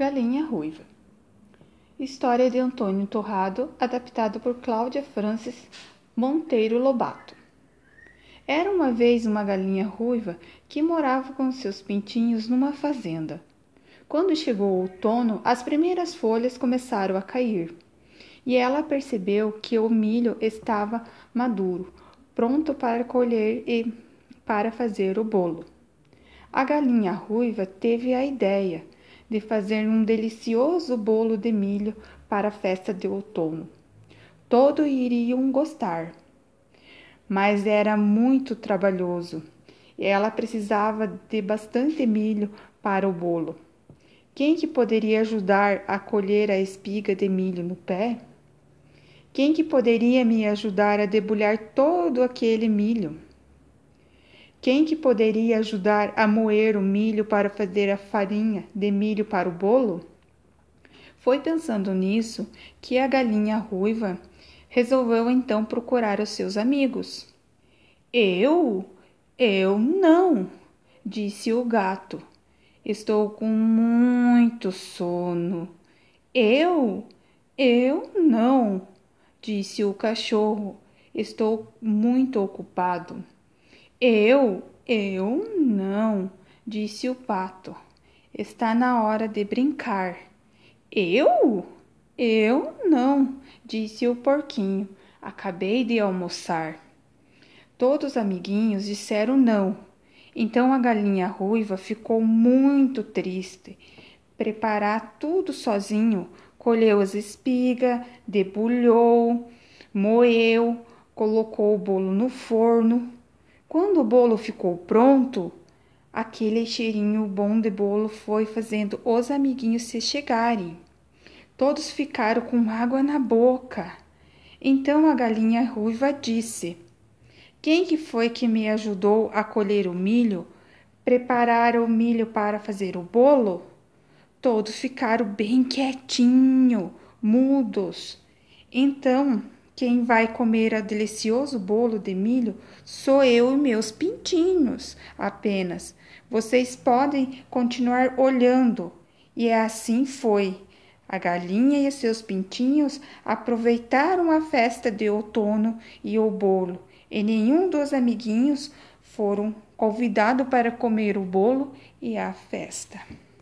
Galinha Ruiva História de Antônio Torrado, adaptado por Cláudia Francis Monteiro Lobato. Era uma vez uma galinha ruiva que morava com seus pintinhos numa fazenda. Quando chegou o outono, as primeiras folhas começaram a cair e ela percebeu que o milho estava maduro, pronto para colher e para fazer o bolo. A galinha ruiva teve a ideia de fazer um delicioso bolo de milho para a festa de outono. Todos iriam gostar, mas era muito trabalhoso e ela precisava de bastante milho para o bolo. Quem que poderia ajudar a colher a espiga de milho no pé? Quem que poderia me ajudar a debulhar todo aquele milho? Quem que poderia ajudar a moer o milho para fazer a farinha de milho para o bolo? Foi pensando nisso que a galinha ruiva resolveu então procurar os seus amigos. Eu? Eu não, disse o gato. Estou com muito sono. Eu? Eu não, disse o cachorro. Estou muito ocupado. Eu, eu não, disse o pato. Está na hora de brincar. Eu? Eu não, disse o porquinho. Acabei de almoçar. Todos os amiguinhos disseram não. Então a galinha ruiva ficou muito triste. Preparar tudo sozinho, colheu as espigas, debulhou, moeu, colocou o bolo no forno, quando o bolo ficou pronto, aquele cheirinho bom de bolo foi fazendo os amiguinhos se chegarem. Todos ficaram com água na boca. Então a galinha ruiva disse: Quem que foi que me ajudou a colher o milho, preparar o milho para fazer o bolo? Todos ficaram bem quietinho, mudos. Então quem vai comer o delicioso bolo de milho sou eu e meus pintinhos apenas. Vocês podem continuar olhando. E assim foi. A galinha e seus pintinhos aproveitaram a festa de outono e o bolo, e nenhum dos amiguinhos foram convidados para comer o bolo e a festa.